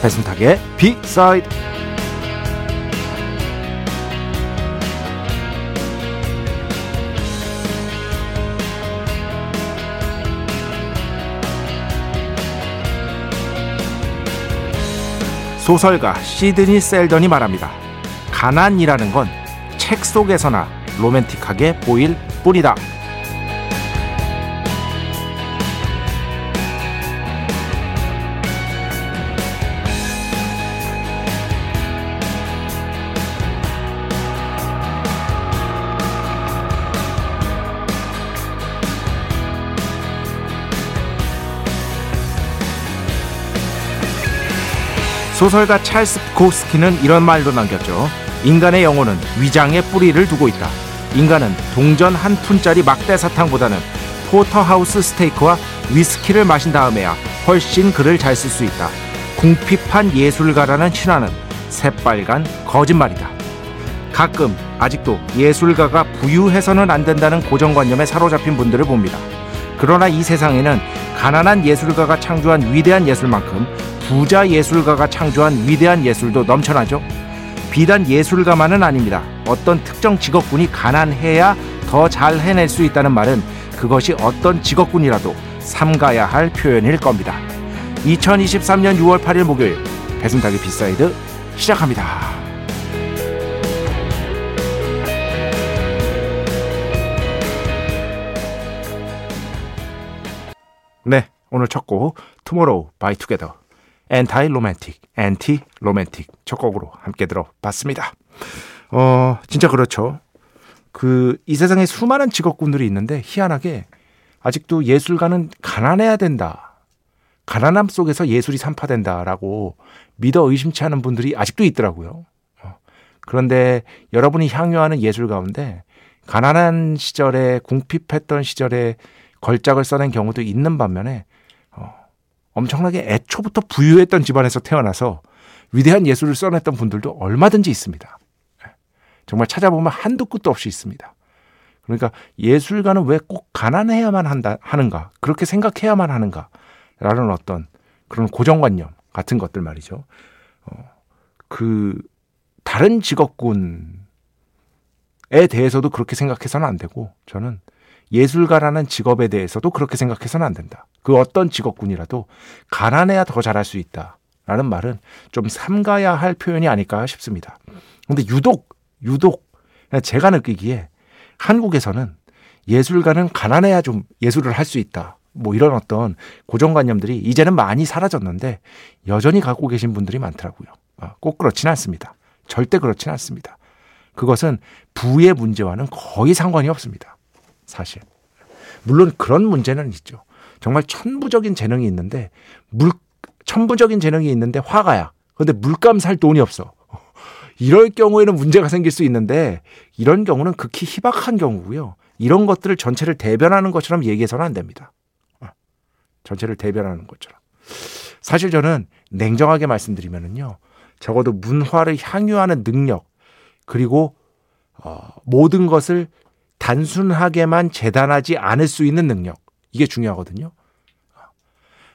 배순탁의 비사이드 소설가 시드니 셀던이 말합니다. 가난이라는 건 책 속에서나 로맨틱하게 보일 뿐이다. 소설가 찰스 코스키는 이런 말도 남겼죠. 인간의 영혼은 위장에 뿌리를 두고 있다. 인간은 동전 한 푼짜리 막대 사탕보다는 포터하우스 스테이크와 위스키를 마신 다음에야 훨씬 글을 잘 쓸 수 있다. 궁핍한 예술가라는 신화는 새빨간 거짓말이다. 가끔 아직도 예술가가 부유해서는 안 된다는 고정관념에 사로잡힌 분들을 봅니다. 그러나 이 세상에는 가난한 예술가가 창조한 위대한 예술만큼 부자 예술가가 창조한 위대한 예술도 넘쳐나죠. 비단 예술가만은 아닙니다. 어떤 특정 직업군이 가난해야 더 잘 해낼 수 있다는 말은 그것이 어떤 직업군이라도 삼가야 할 표현일 겁니다. 2023년 6월 8일 목요일 배순탁의 B side 시작합니다. 오늘 첫곡 투모로우 바이 투게더 Anti-Romantic, Anti-Romantic 첫 곡으로 함께 들어봤습니다. 어, 진짜 그렇죠. 그 이 세상에 수많은 직업군들이 있는데 희한하게 아직도 예술가는 가난해야 된다. 가난함 속에서 예술이 산파된다라고 믿어 의심치 않은 분들이 아직도 있더라고요. 어, 그런데 여러분이 향유하는 예술 가운데 가난한 시절에 궁핍했던 시절에 걸작을 써낸 경우도 있는 반면에 엄청나게 애초부터 부유했던 집안에서 태어나서 위대한 예술을 써냈던 분들도 얼마든지 있습니다. 예. 정말 찾아보면 한두 끝도 없이 있습니다. 그러니까 예술가는 왜 꼭 가난해야만 한다, 하는가, 그렇게 생각해야만 하는가, 라는 어떤 그런 고정관념 같은 것들 말이죠. 어, 그, 다른 직업군에 대해서도 그렇게 생각해서는 안 되고, 저는 예술가라는 직업에 대해서도 그렇게 생각해서는 안 된다. 그 어떤 직업군이라도 가난해야 더 잘할 수 있다. 라는 말은 좀 삼가야 할 표현이 아닐까 싶습니다. 근데 유독, 유독, 제가 느끼기에 한국에서는 예술가는 가난해야 좀 예술을 할 수 있다. 뭐 이런 어떤 고정관념들이 이제는 많이 사라졌는데 여전히 갖고 계신 분들이 많더라고요. 아, 꼭 그렇지는 않습니다. 절대 그렇지는 않습니다. 그것은 부의 문제와는 거의 상관이 없습니다. 사실. 물론 그런 문제는 있죠. 정말 천부적인 재능이 있는데 물 천부적인 재능이 있는데 화가야. 근데 물감 살 돈이 없어. 이럴 경우에는 문제가 생길 수 있는데 이런 경우는 극히 희박한 경우고요. 이런 것들을 전체를 대변하는 것처럼 얘기해서는 안 됩니다. 어, 전체를 대변하는 것처럼. 사실 저는 냉정하게 말씀드리면은요. 적어도 문화를 향유하는 능력 그리고 어, 모든 것을 단순하게만 재단하지 않을 수 있는 능력. 이게 중요하거든요.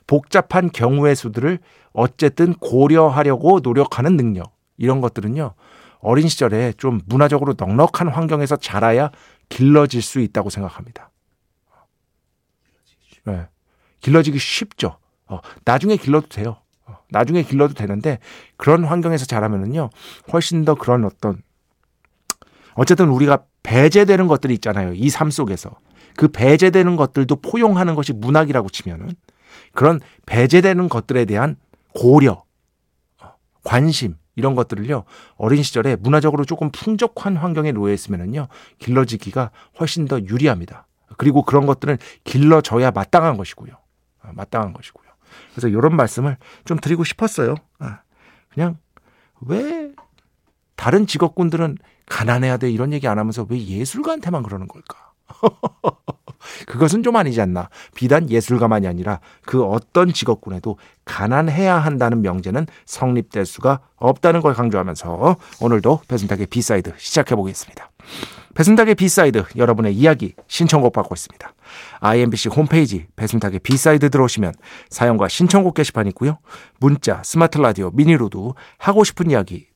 복잡한 경우의 수들을 어쨌든 고려하려고 노력하는 능력. 이런 것들은요. 어린 시절에 좀 문화적으로 넉넉한 환경에서 자라야 길러질 수 있다고 생각합니다. 네. 길러지기 쉽죠. 어, 나중에 길러도 돼요. 어, 나중에 길러도 되는데 그런 환경에서 자라면은요. 훨씬 더 그런 어떤 어쨌든 우리가 배제되는 것들이 있잖아요. 이 삶 속에서. 그 배제되는 것들도 포용하는 것이 문학이라고 치면은 그런 배제되는 것들에 대한 고려, 관심 이런 것들을요 어린 시절에 문화적으로 조금 풍족한 환경에 놓여 있으면은요 길러지기가 훨씬 더 유리합니다. 그리고 그런 것들은 길러져야 마땅한 것이고요. 아, 마땅한 것이고요. 그래서 이런 말씀을 좀 드리고 싶었어요. 아, 그냥 왜 다른 직업군들은 가난해야 돼 이런 얘기 안 하면서 왜 예술가한테만 그러는 걸까? 그것은 좀 아니지 않나. 비단 예술가만이 아니라 그 어떤 직업군에도 가난해야 한다는 명제는 성립될 수가 없다는 걸 강조하면서 오늘도 배순탁의 B side 시작해 보겠습니다. 배순탁의 B side 여러분의 이야기 신청곡 받고 있습니다. IMBC 홈페이지 배순탁의 B side 들어오시면 사연과 신청곡 게시판 있고요. 문자, 스마트 라디오, 미니로도 하고 싶은 이야기,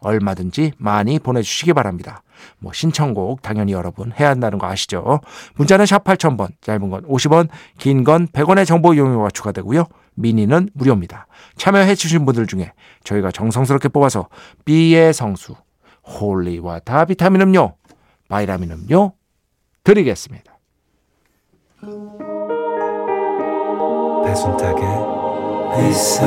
얼마든지 많이 보내주시기 바랍니다. 뭐 신청곡 당연히 여러분 해야 한다는 거 아시죠? 문자는 샵 8000번 짧은 건 50원 긴 건 100원의 정보 이용료가 추가되고요. 미니는 무료입니다. 참여해 주신 분들 중에 저희가 정성스럽게 뽑아서 B의 성수, holy water 비타민 음료, 바이라민 음료 드리겠습니다. 배순탁의 회사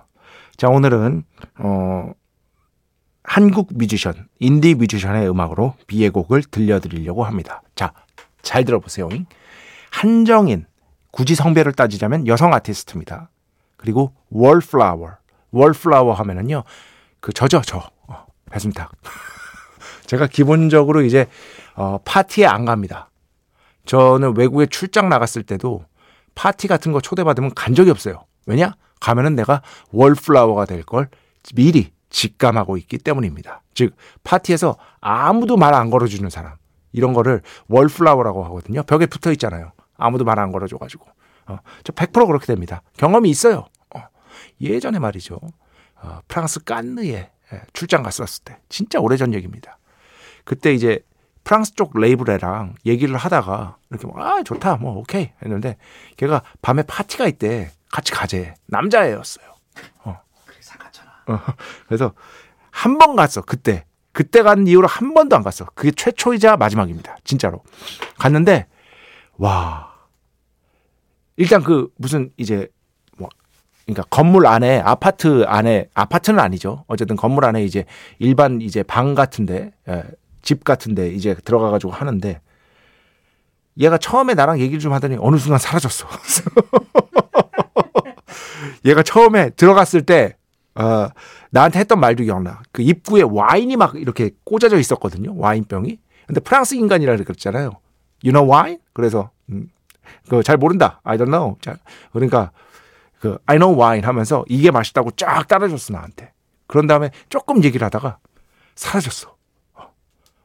자 오늘은 어 한국 뮤지션, 인디 뮤지션의 음악으로 B의 곡을 들려드리려고 합니다. 자, 잘 들어보세요. 한정인, 굳이 성별을 따지자면 여성 아티스트입니다. 그리고 월플라워. 월플라워 하면은요. 그 저죠, 저. 어, 배순탁. 제가 기본적으로 이제 어 파티에 안 갑니다. 저는 외국에 출장 나갔을 때도 파티 같은 거 초대받으면 간 적이 없어요. 왜냐? 가면은 내가 월플라워가 될 걸 미리 직감하고 있기 때문입니다. 즉 파티에서 아무도 말 안 걸어주는 사람 이런 거를 월플라워라고 하거든요. 벽에 붙어 있잖아요. 아무도 말 안 걸어줘가지고 어, 저 100% 그렇게 됩니다. 경험이 있어요. 어, 예전에 말이죠. 어, 프랑스 깐느에 예, 출장 갔었을 때 진짜 오래전 얘기입니다. 그때 이제 프랑스 쪽 레이블이랑 얘기를 하다가 이렇게 뭐, 아 좋다 뭐 오케이 했는데 걔가 밤에 파티가 있대 같이 가재 남자애였어요. 어. 어. 그래서 한 번 갔어 그때 그때 간 이후로 한 번도 안 갔어. 그게 최초이자 마지막입니다. 진짜로 갔는데 와 일단 그 무슨 이제 뭐 그러니까 건물 안에 아파트 안에 아파트는 아니죠. 어쨌든 건물 안에 이제 일반 이제 방 같은데 예, 집 같은데 이제 들어가 가지고 하는데 얘가 처음에 나랑 얘기를 좀 하더니 어느 순간 사라졌어. 얘가 처음에 들어갔을 때 어, 나한테 했던 말도 기억나. 그 입구에 와인이 막 이렇게 꽂아져 있었거든요. 와인병이. 근데 프랑스 인간이라 그랬잖아요. You know wine? 그래서 음, 그잘 모른다. I don't know. 자, 그러니까 그 I know wine 하면서 이게 맛있다고 쫙 따라줬어 나한테. 그런 다음에 조금 얘기를 하다가 사라졌어.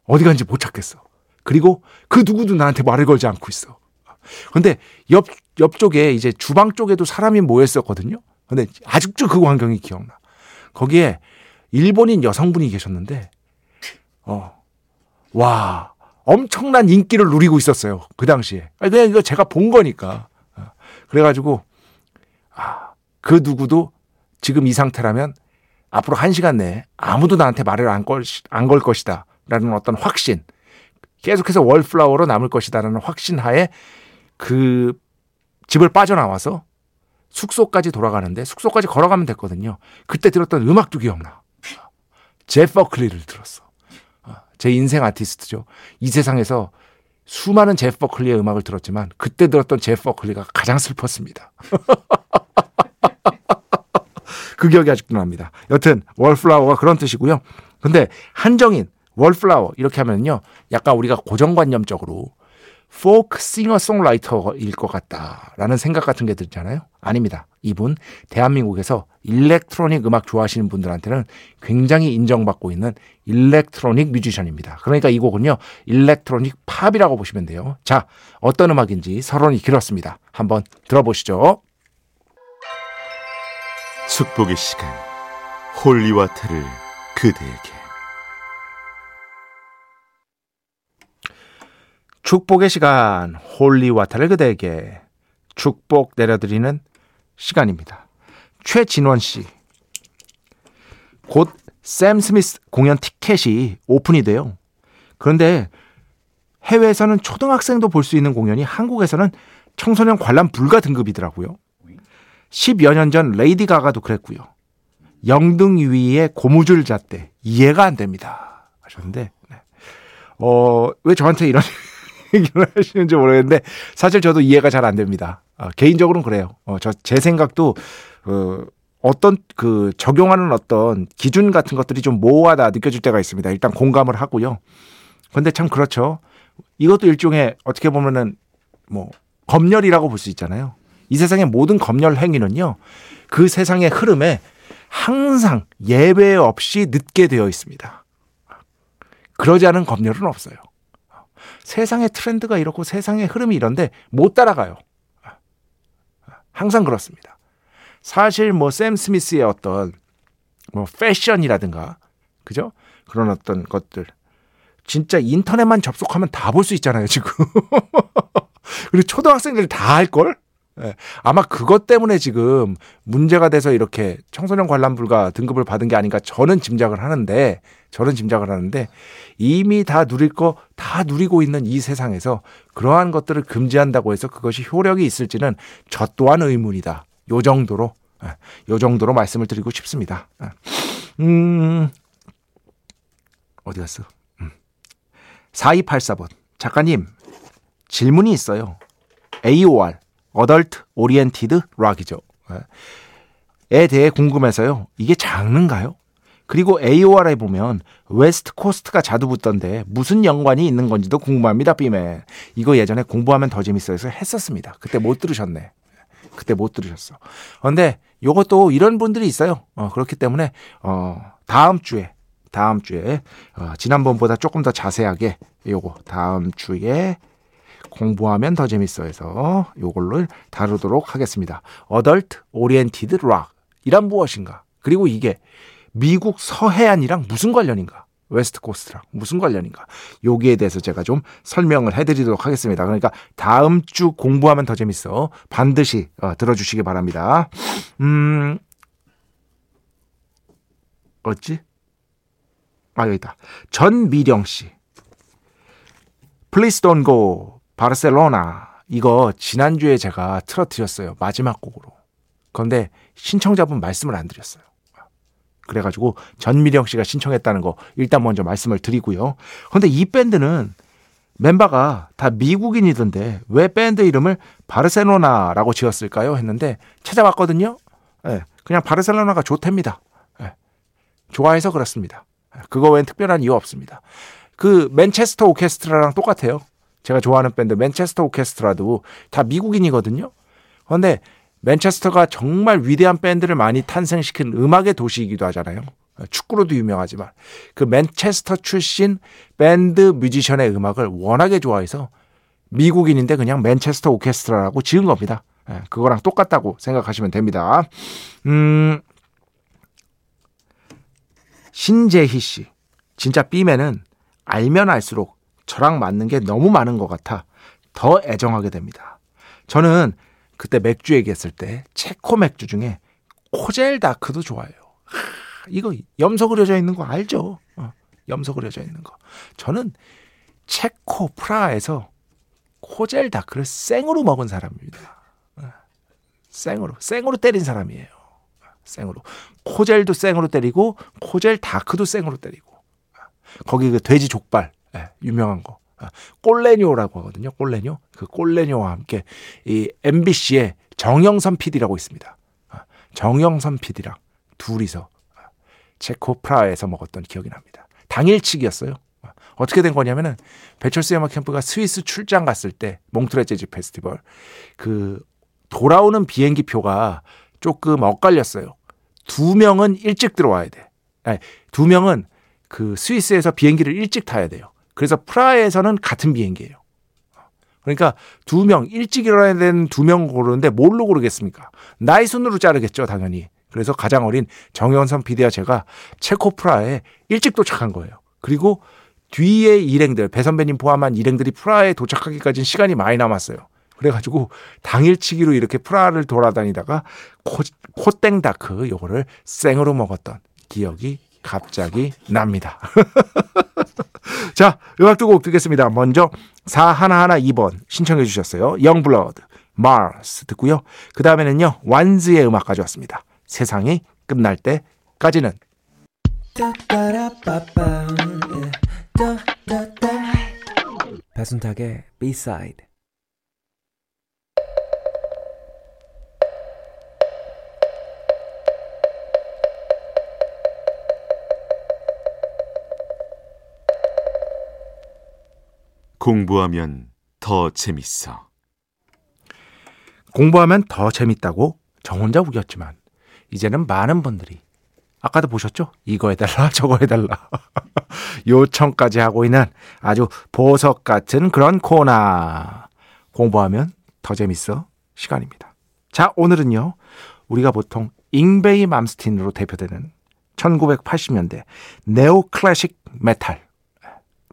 어디 간지 못 찾겠어. 그리고 그 누구도 나한테 말을 걸지 않고 있어. 근데 옆 옆쪽에 이제 주방 쪽에도 사람이 모였었거든요. 근데 아직도 그 광경이 기억나. 거기에 일본인 여성분이 계셨는데, 어, 와, 엄청난 인기를 누리고 있었어요. 그 당시에. 그냥 이거 제가 본 거니까. 어, 그래가지고, 아, 그 누구도 지금 이 상태라면 앞으로 한 시간 내에 아무도 나한테 말을 안 걸, 안 걸 것이다. 라는 어떤 확신. 계속해서 월플라워로 남을 것이다라는 확신 하에 그 집을 빠져나와서 숙소까지 돌아가는데 숙소까지 걸어가면 됐거든요. 그때 들었던 음악도 기억나. 제퍼 클리를 들었어. 제 인생 아티스트죠. 이 세상에서 수많은 Jeff Buckley의 음악을 들었지만 그때 들었던 Jeff Buckley가 가장 슬펐습니다. 그 기억이 아직도 납니다. 여튼 wallflower가 그런 뜻이고요. 근데 한정인 wallflower 이렇게 하면요. 약간 우리가 고정관념적으로 포크 싱어 송라이터일 것 같다라는 생각 같은 게 들잖아요. 아닙니다. 이분 대한민국에서 electronic 음악 좋아하시는 분들한테는 굉장히 인정받고 있는 electronic 뮤지션입니다. 그러니까 이 곡은요. electronic 팝이라고 보시면 돼요. 자, 어떤 음악인지 서론이 길었습니다. 한번 들어보시죠. 축복의 시간 holy water를 그대에게 축복의 시간 holy water를 그대에게 축복 내려드리는 시간입니다. 최진원 씨. 곧 샘 스미스 공연 티켓이 오픈이 돼요. 그런데 해외에서는 초등학생도 볼 수 있는 공연이 한국에서는 청소년 관람 불가 등급이더라고요. 10여 년 전 레이디 가가도 그랬고요. 영등 위에 고무줄 잣대 이해가 안 됩니다. 하셨는데 네. 어, 왜 저한테 이런 얘기를 하시는지 모르겠는데 사실 저도 이해가 잘 안 됩니다. 어, 개인적으로는 그래요. 어, 저 제 생각도 어, 어떤 그 적용하는 어떤 기준 같은 것들이 좀 모호하다 느껴질 때가 있습니다. 일단 공감을 하고요. 근데 참 그렇죠. 이것도 일종의 어떻게 보면은 뭐 검열이라고 볼 수 있잖아요. 이 세상의 모든 검열 행위는요. 그 세상의 흐름에 항상 예외 없이 늦게 되어 있습니다. 그러지 않은 검열은 없어요. 세상의 트렌드가 이렇고 세상의 흐름이 이런데 못 따라가요. 항상 그렇습니다. 사실 뭐 샘 스미스의 어떤 뭐 패션이라든가 그죠? 그런 어떤 것들 진짜 인터넷만 접속하면 다 볼 수 있잖아요, 지금. 그리고 초등학생들 다 할 걸? 예. 아마 그것 때문에 지금 문제가 돼서 이렇게 청소년 관람 불가 등급을 받은 게 아닌가 저는 짐작을 하는데 저는 짐작을 하는데 이미 다 누릴 거 다 누리고 있는 이 세상에서 그러한 것들을 금지한다고 해서 그것이 효력이 있을지는 저 또한 의문이다. 요 정도로 예. 요 정도로 말씀을 드리고 싶습니다. 예. 음 어디 갔어? 음. 4284번 작가님 질문이 있어요. AOR adult oriented rock이죠. 에 대해 궁금해서요. 이게 장르인가요? 그리고 AOR에 보면 West Coast가 자주 붙던데 무슨 연관이 있는 건지도 궁금합니다, B맨. 이거 예전에 공부하면 더 재밌어서 했었습니다. 그때 못 들으셨네. 그때 못 들으셨어. 그런데 요것도 이런 분들이 있어요. 어, 그렇기 때문에 어, 다음 주에 다음 주에 어, 지난번보다 조금 더 자세하게 요거 다음 주에 공부하면 더 재밌어 해서 요걸로 다루도록 하겠습니다. adult oriented rock 이란 무엇인가? 그리고 이게 미국 서해안이랑 무슨 관련인가? West Coast랑 무슨 관련인가? 여기에 대해서 제가 좀 설명을 해드리도록 하겠습니다. 그러니까 다음 주 공부하면 더 재밌어. 반드시 어, 들어주시기 바랍니다. 음, 어찌? 아, 여기다. 전미령 씨. Please don't go. 바르셀로나 이거 지난주에 제가 틀어드렸어요. 마지막 곡으로. 그런데 신청자분 말씀을 안 드렸어요. 그래가지고 전미령 씨가 신청했다는 거 일단 먼저 말씀을 드리고요. 그런데 이 밴드는 멤버가 다 미국인이던데 왜 밴드 이름을 바르셀로나라고 지었을까요? 했는데 찾아봤거든요. 네, 그냥 바르셀로나가 좋답니다. 네, 좋아해서 그렇습니다. 그거 외엔 특별한 이유 없습니다. 그 맨체스터 오케스트라랑 똑같아요. 제가 좋아하는 밴드 맨체스터 오케스트라도 다 미국인이거든요. 그런데 맨체스터가 정말 위대한 밴드를 많이 탄생시킨 음악의 도시이기도 하잖아요. 축구로도 유명하지만 그 맨체스터 출신 밴드 뮤지션의 음악을 워낙에 좋아해서 미국인인데 그냥 맨체스터 오케스트라라고 지은 겁니다. 예, 그거랑 똑같다고 생각하시면 됩니다. 음, 신재희 씨. 진짜 B맨은 알면 알수록 저랑 맞는 게 너무 많은 것 같아 더 애정하게 됩니다. 저는 그때 맥주 얘기했을 때 체코 맥주 중에 코젤 다크도 좋아해요. 이거 염소 그려져 있는 거 알죠? 어, 염소 그려져 있는 거. 저는 체코 프라하에서 코젤 다크를 생으로 먹은 사람입니다. 어, 생으로 생으로 때린 사람이에요. 생으로 코젤도 생으로 때리고 코젤 다크도 생으로 때리고 거기 그 돼지 족발 네, 유명한 거. 아, 꼴레뇨라고 하거든요. 꼴레뇨. 그 꼴레뇨와 함께 이 MBC의 정영선 PD라고 있습니다. 아, 정영선 PD랑 둘이서 체코 프라하에서 먹었던 기억이 납니다. 당일치기였어요. 어떻게 된 거냐면은 배철수 음악 캠프가 스위스 출장 갔을 때 몽트레 재즈 페스티벌 그 돌아오는 비행기 표가 조금 엇갈렸어요. 두 명은 일찍 들어와야 돼. 아니, 두 명은 그 스위스에서 비행기를 일찍 타야 돼요. 그래서 프라하에서는 같은 비행기예요. 그러니까 두 명 일찍 일어나야 되는 두 명 고르는데 뭘로 고르겠습니까? 나이 순으로 자르겠죠, 당연히. 그래서 가장 어린 정영선 PD와 제가 체코 프라하에 일찍 도착한 거예요. 그리고 뒤에 일행들, 배 선배님 포함한 일행들이 프라하에 도착하기까지는 시간이 많이 남았어요. 그래가지고 당일치기로 이렇게 프라하를 돌아다니다가 코, 코땡다크 요거를 생으로 먹었던 기억이 갑자기 납니다. 자, 음악 두 곡 듣겠습니다. 먼저 4112번 신청해 주셨어요. 영블러드, Mars 듣고요. 그 다음에는요, 완즈의 음악 가져왔습니다. 세상이 끝날 때까지는. 배순탁의 B-side 공부하면 더 재밌어. 공부하면 더 재밌다고 저 혼자 우겼지만 이제는 많은 분들이 아까도 보셨죠? 이거 해달라 저거 해달라 요청까지 하고 있는 아주 보석 같은 그런 코너 공부하면 더 재밌어 시간입니다. 자 오늘은요 우리가 보통 잉베이 맘스틴으로 대표되는 1980년대 neo classic metal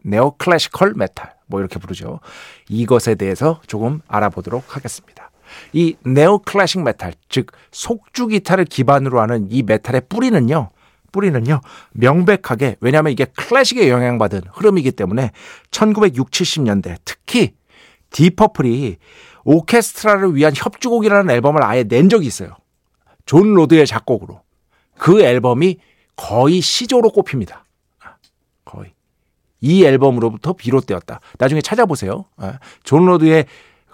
neo classical metal 뭐 이렇게 부르죠. 이것에 대해서 조금 알아보도록 하겠습니다. 이 neo classic metal, 즉 속주 기타를 기반으로 하는 이 메탈의 뿌리는요. 뿌리는요. 명백하게 왜냐하면 이게 클래식에 영향받은 흐름이기 때문에 1960, 70년대 특히 딥 퍼플이 오케스트라를 위한 협주곡이라는 앨범을 아예 낸 적이 있어요. 존 로드의 작곡으로. 그 앨범이 거의 시조로 꼽힙니다. 이 앨범으로부터 비롯되었다. 나중에 찾아보세요. 아, 존 로드의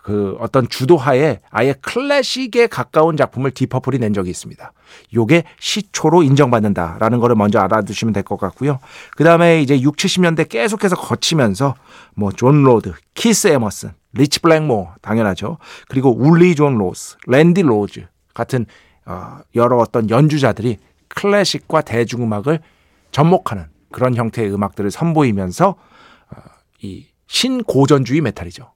그 어떤 주도하에 아예 클래식에 가까운 작품을 딥 퍼플이 낸 적이 있습니다. 요게 시초로 인정받는다라는 거를 먼저 알아두시면 될 것 같고요. 그 다음에 이제 6, 70년대 계속해서 거치면서 뭐 존 로드, 키스 에머슨, 리치 블랙모어 당연하죠. 그리고 울리 존 로스, 랜디 로즈 같은 어, 여러 어떤 연주자들이 클래식과 대중음악을 접목하는 그런 형태의 음악들을 선보이면서 어, 이 신고전주의 메탈이죠.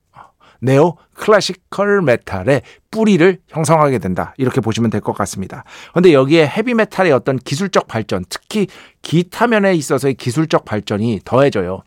neo classical metal의 뿌리를 형성하게 된다. 이렇게 보시면 될 것 같습니다. 그런데 여기에 헤비 메탈의 어떤 기술적 발전, 특히 기타 면에 있어서의 기술적 발전이 더해져요.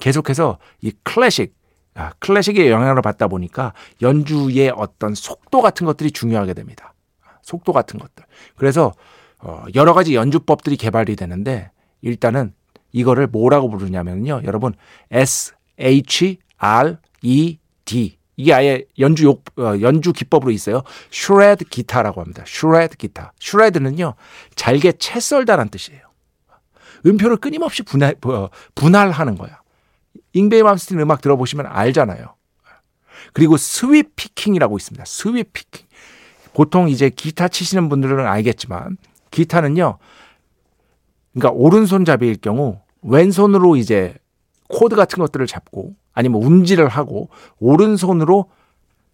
계속해서 이 클래식, 아, 클래식의 영향을 받다 보니까 연주의 어떤 속도 같은 것들이 중요하게 됩니다. 속도 같은 것들. 그래서 어, 여러 가지 연주법들이 개발이 되는데 일단은 이거를 뭐라고 부르냐면요. 여러분 S H R E D 이게 아예 연주 욕 어, 연주 기법으로 있어요. shred 기타라고 합니다. shred 기타. shred는요 잘게 채 썰다란 뜻이에요. 음표를 끊임없이 분할 어, 분할하는 거야. 잉베이 맘스틴 음악 들어보시면 알잖아요. 그리고 sweep picking이라고 있습니다. sweep picking. 보통 이제 기타 치시는 분들은 알겠지만 기타는요. 그러니까 오른손잡이일 경우 왼손으로 이제 코드 같은 것들을 잡고 아니면 운지를 하고 오른손으로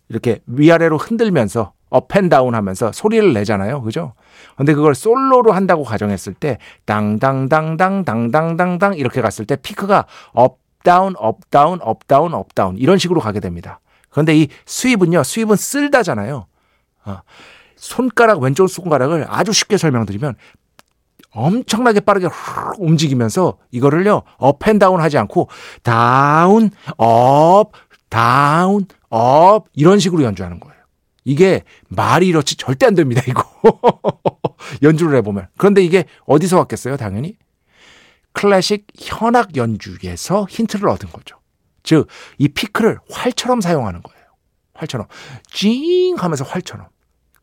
이렇게 위아래로 흔들면서 up and down 하면서 소리를 내잖아요. 그죠? 근데 그걸 솔로로 한다고 가정했을 때 당당당당 당당당당 이렇게 갔을 때 피크가 업다운 업다운 업다운 업다운 이런 식으로 가게 됩니다. 그런데 이 sweep은요. sweep은 쓸다잖아요. 어, 손가락 왼쪽 손가락을 아주 쉽게 설명드리면 엄청나게 빠르게 움직이면서 이거를요 up and down 하지 않고 down up down up 이런 식으로 연주하는 거예요. 이게 말이 이렇지 절대 안 됩니다 이거 연주를 해보면 그런데 이게 어디서 왔겠어요 당연히 클래식 현악 연주에서 힌트를 얻은 거죠. 즉 이 피크를 활처럼 사용하는 거예요. 활처럼 찡 하면서 활처럼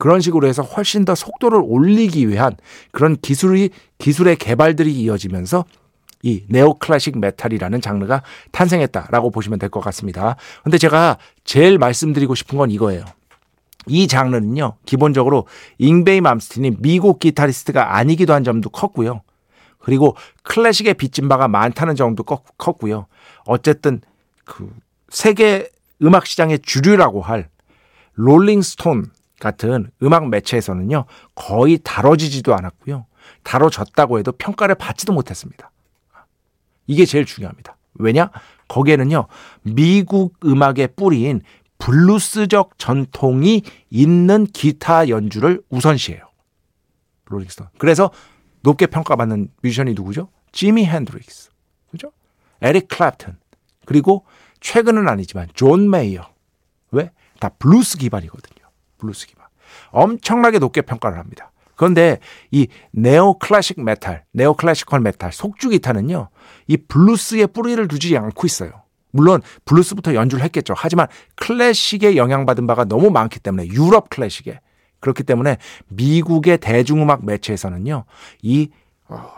그런 식으로 해서 훨씬 더 속도를 올리기 위한 그런 기술이 기술의 개발들이 이어지면서 이 neo classic metal이라는 장르가 탄생했다라고 보시면 될 것 같습니다. 근데 제가 제일 말씀드리고 싶은 건 이거예요. 이 장르는요, 기본적으로 잉베이 맘스틴이 미국 기타리스트가 아니기도 한 점도 컸고요. 그리고 클래식의 빚진 바가 많다는 점도 컸고요. 어쨌든 그 세계 음악 시장의 주류라고 할 롤링스톤 같은 음악 매체에서는요, 거의 다뤄지지도 않았고요. 다뤄졌다고 해도 평가를 받지도 못했습니다. 이게 제일 중요합니다. 왜냐? 거기에는요, 미국 음악의 뿌리인 블루스적 전통이 있는 기타 연주를 우선시해요. 롤링스톤. 그래서 높게 평가받는 뮤지션이 누구죠? 지미 핸드릭스. 그죠? 에릭 클랩튼. 그리고 최근은 아니지만 존 메이어. 왜? 다 블루스 기반이거든요. 블루스 기반. 엄청나게 높게 평가를 합니다. 그런데 이 neo classic metal, neo classical metal 속주 기타는요. 이 블루스의 뿌리를 두지 않고 있어요. 물론 블루스부터 연주를 했겠죠. 하지만 클래식에 영향받은 바가 너무 많기 때문에 유럽 클래식에 그렇기 때문에 미국의 대중음악 매체에서는요. 이 어,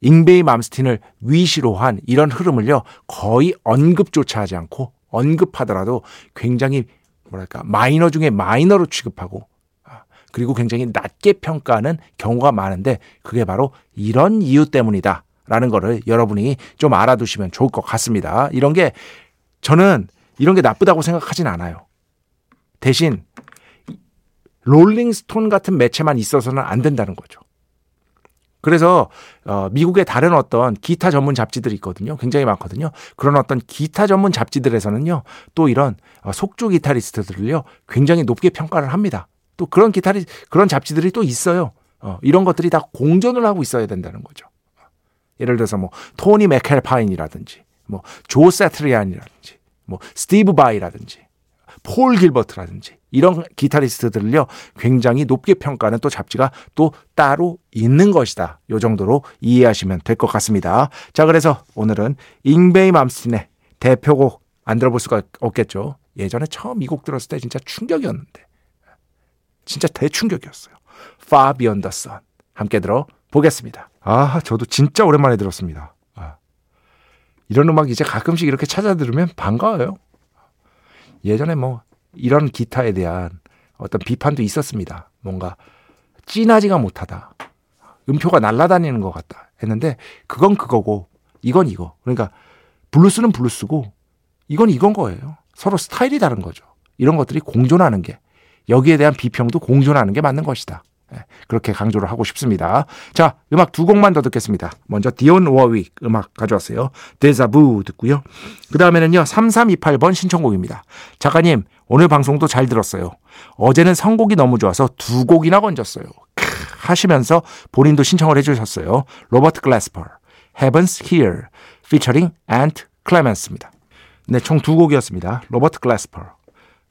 잉베이 맘스틴을 위시로 한 이런 흐름을요. 거의 언급조차 하지 않고 언급하더라도 굉장히 뭐랄까 마이너 중에 마이너로 취급하고 아, 그리고 굉장히 낮게 평가하는 경우가 많은데 그게 바로 이런 이유 때문이다. 라는 거를 여러분이 좀 알아두시면 좋을 것 같습니다. 이런 게 저는 이런 게 나쁘다고 생각하진 않아요. 대신 롤링스톤 같은 매체만 있어서는 안 된다는 거죠. 그래서 어, 미국의 다른 어떤 기타 전문 잡지들이 있거든요. 굉장히 많거든요. 그런 어떤 기타 전문 잡지들에서는요. 또 이런 어, 속주 기타리스트들을요. 굉장히 높게 평가를 합니다. 또 그런 기타리 그런 잡지들이 또 있어요. 어, 이런 것들이 다 공존을 하고 있어야 된다는 거죠. 예를 들어서 뭐 토니 맥켈파인이라든지 뭐 조 세트리안이라든지 뭐 스티브 바이라든지 폴 길버트라든지 이런 기타리스트들을요 굉장히 높게 평가하는 또 잡지가 또 따로 있는 것이다. 요 정도로 이해하시면 될 것 같습니다. 자 그래서 오늘은 잉베이 맘스틴의 대표곡 안 들어볼 수가 없겠죠. 예전에 처음 이 곡 들었을 때 진짜 충격이었는데 진짜 대충격이었어요. Far Beyond the Sun 함께 들어 보겠습니다. 아, 저도 진짜 오랜만에 들었습니다. 아, 이런 음악 이제 가끔씩 이렇게 찾아 들으면 반가워요. 예전에 뭐 이런 기타에 대한 어떤 비판도 있었습니다. 뭔가 진하지가 못하다. 음표가 날아다니는 것 같다. 했는데 그건 그거고 이건 이거. 그러니까 블루스는 블루스고 이건 이건 거예요. 서로 스타일이 다른 거죠. 이런 것들이 공존하는 게 여기에 대한 비평도 공존하는 게 맞는 것이다. 예, 그렇게 강조를 하고 싶습니다. 자, 음악 두 곡만 더 듣겠습니다. 먼저 디온 워윅 음악 가져왔어요. Déjà Vu 듣고요. 그 다음에는요, 3328번 신청곡입니다. 작가님, 오늘 방송도 잘 들었어요. 어제는 선곡이 너무 좋아서 두 곡이나 건졌어요. 크, 하시면서 본인도 신청을 해주셨어요. 로버트 글래스퍼, Heaven's Here, featuring Ant Clemons입니다. 네, 총 두 곡이었습니다. 로버트 글래스퍼,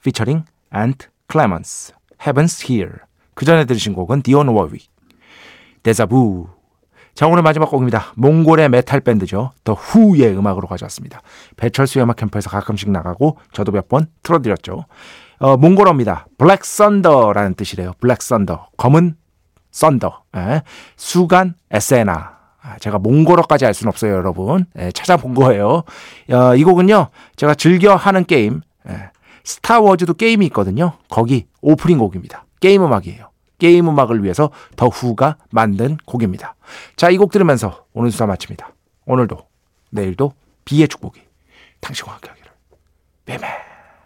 featuring Ant Clemons, Heaven's Here. 그 전에 들으신 곡은 디온 워윅, 데자부. 자, 오늘 마지막 곡입니다. 몽골의 메탈 밴드죠. The HU의 음악으로 가져왔습니다. 배철수 음악 캠프에서 가끔씩 나가고 저도 몇 번 틀어드렸죠. 어, 몽골어입니다. Black Thunder라는 뜻이래요. Black Thunder. 검은 thunder. 예. Sugaan Essenna. 아, 제가 몽골어까지 알 수는 없어요, 여러분. 예, 찾아본 거예요. 어, 이 곡은요, 제가 즐겨 하는 게임, 예, 스타워즈도 게임이 있거든요. 거기 오프닝 곡입니다. 게임 음악이에요. 게임 음악을 위해서 The HU가 만든 곡입니다. 자, 이 곡 들으면서 오늘 순서 마칩니다. 오늘도, 내일도 비의 축복이 당신과 함께 하기를. 매매.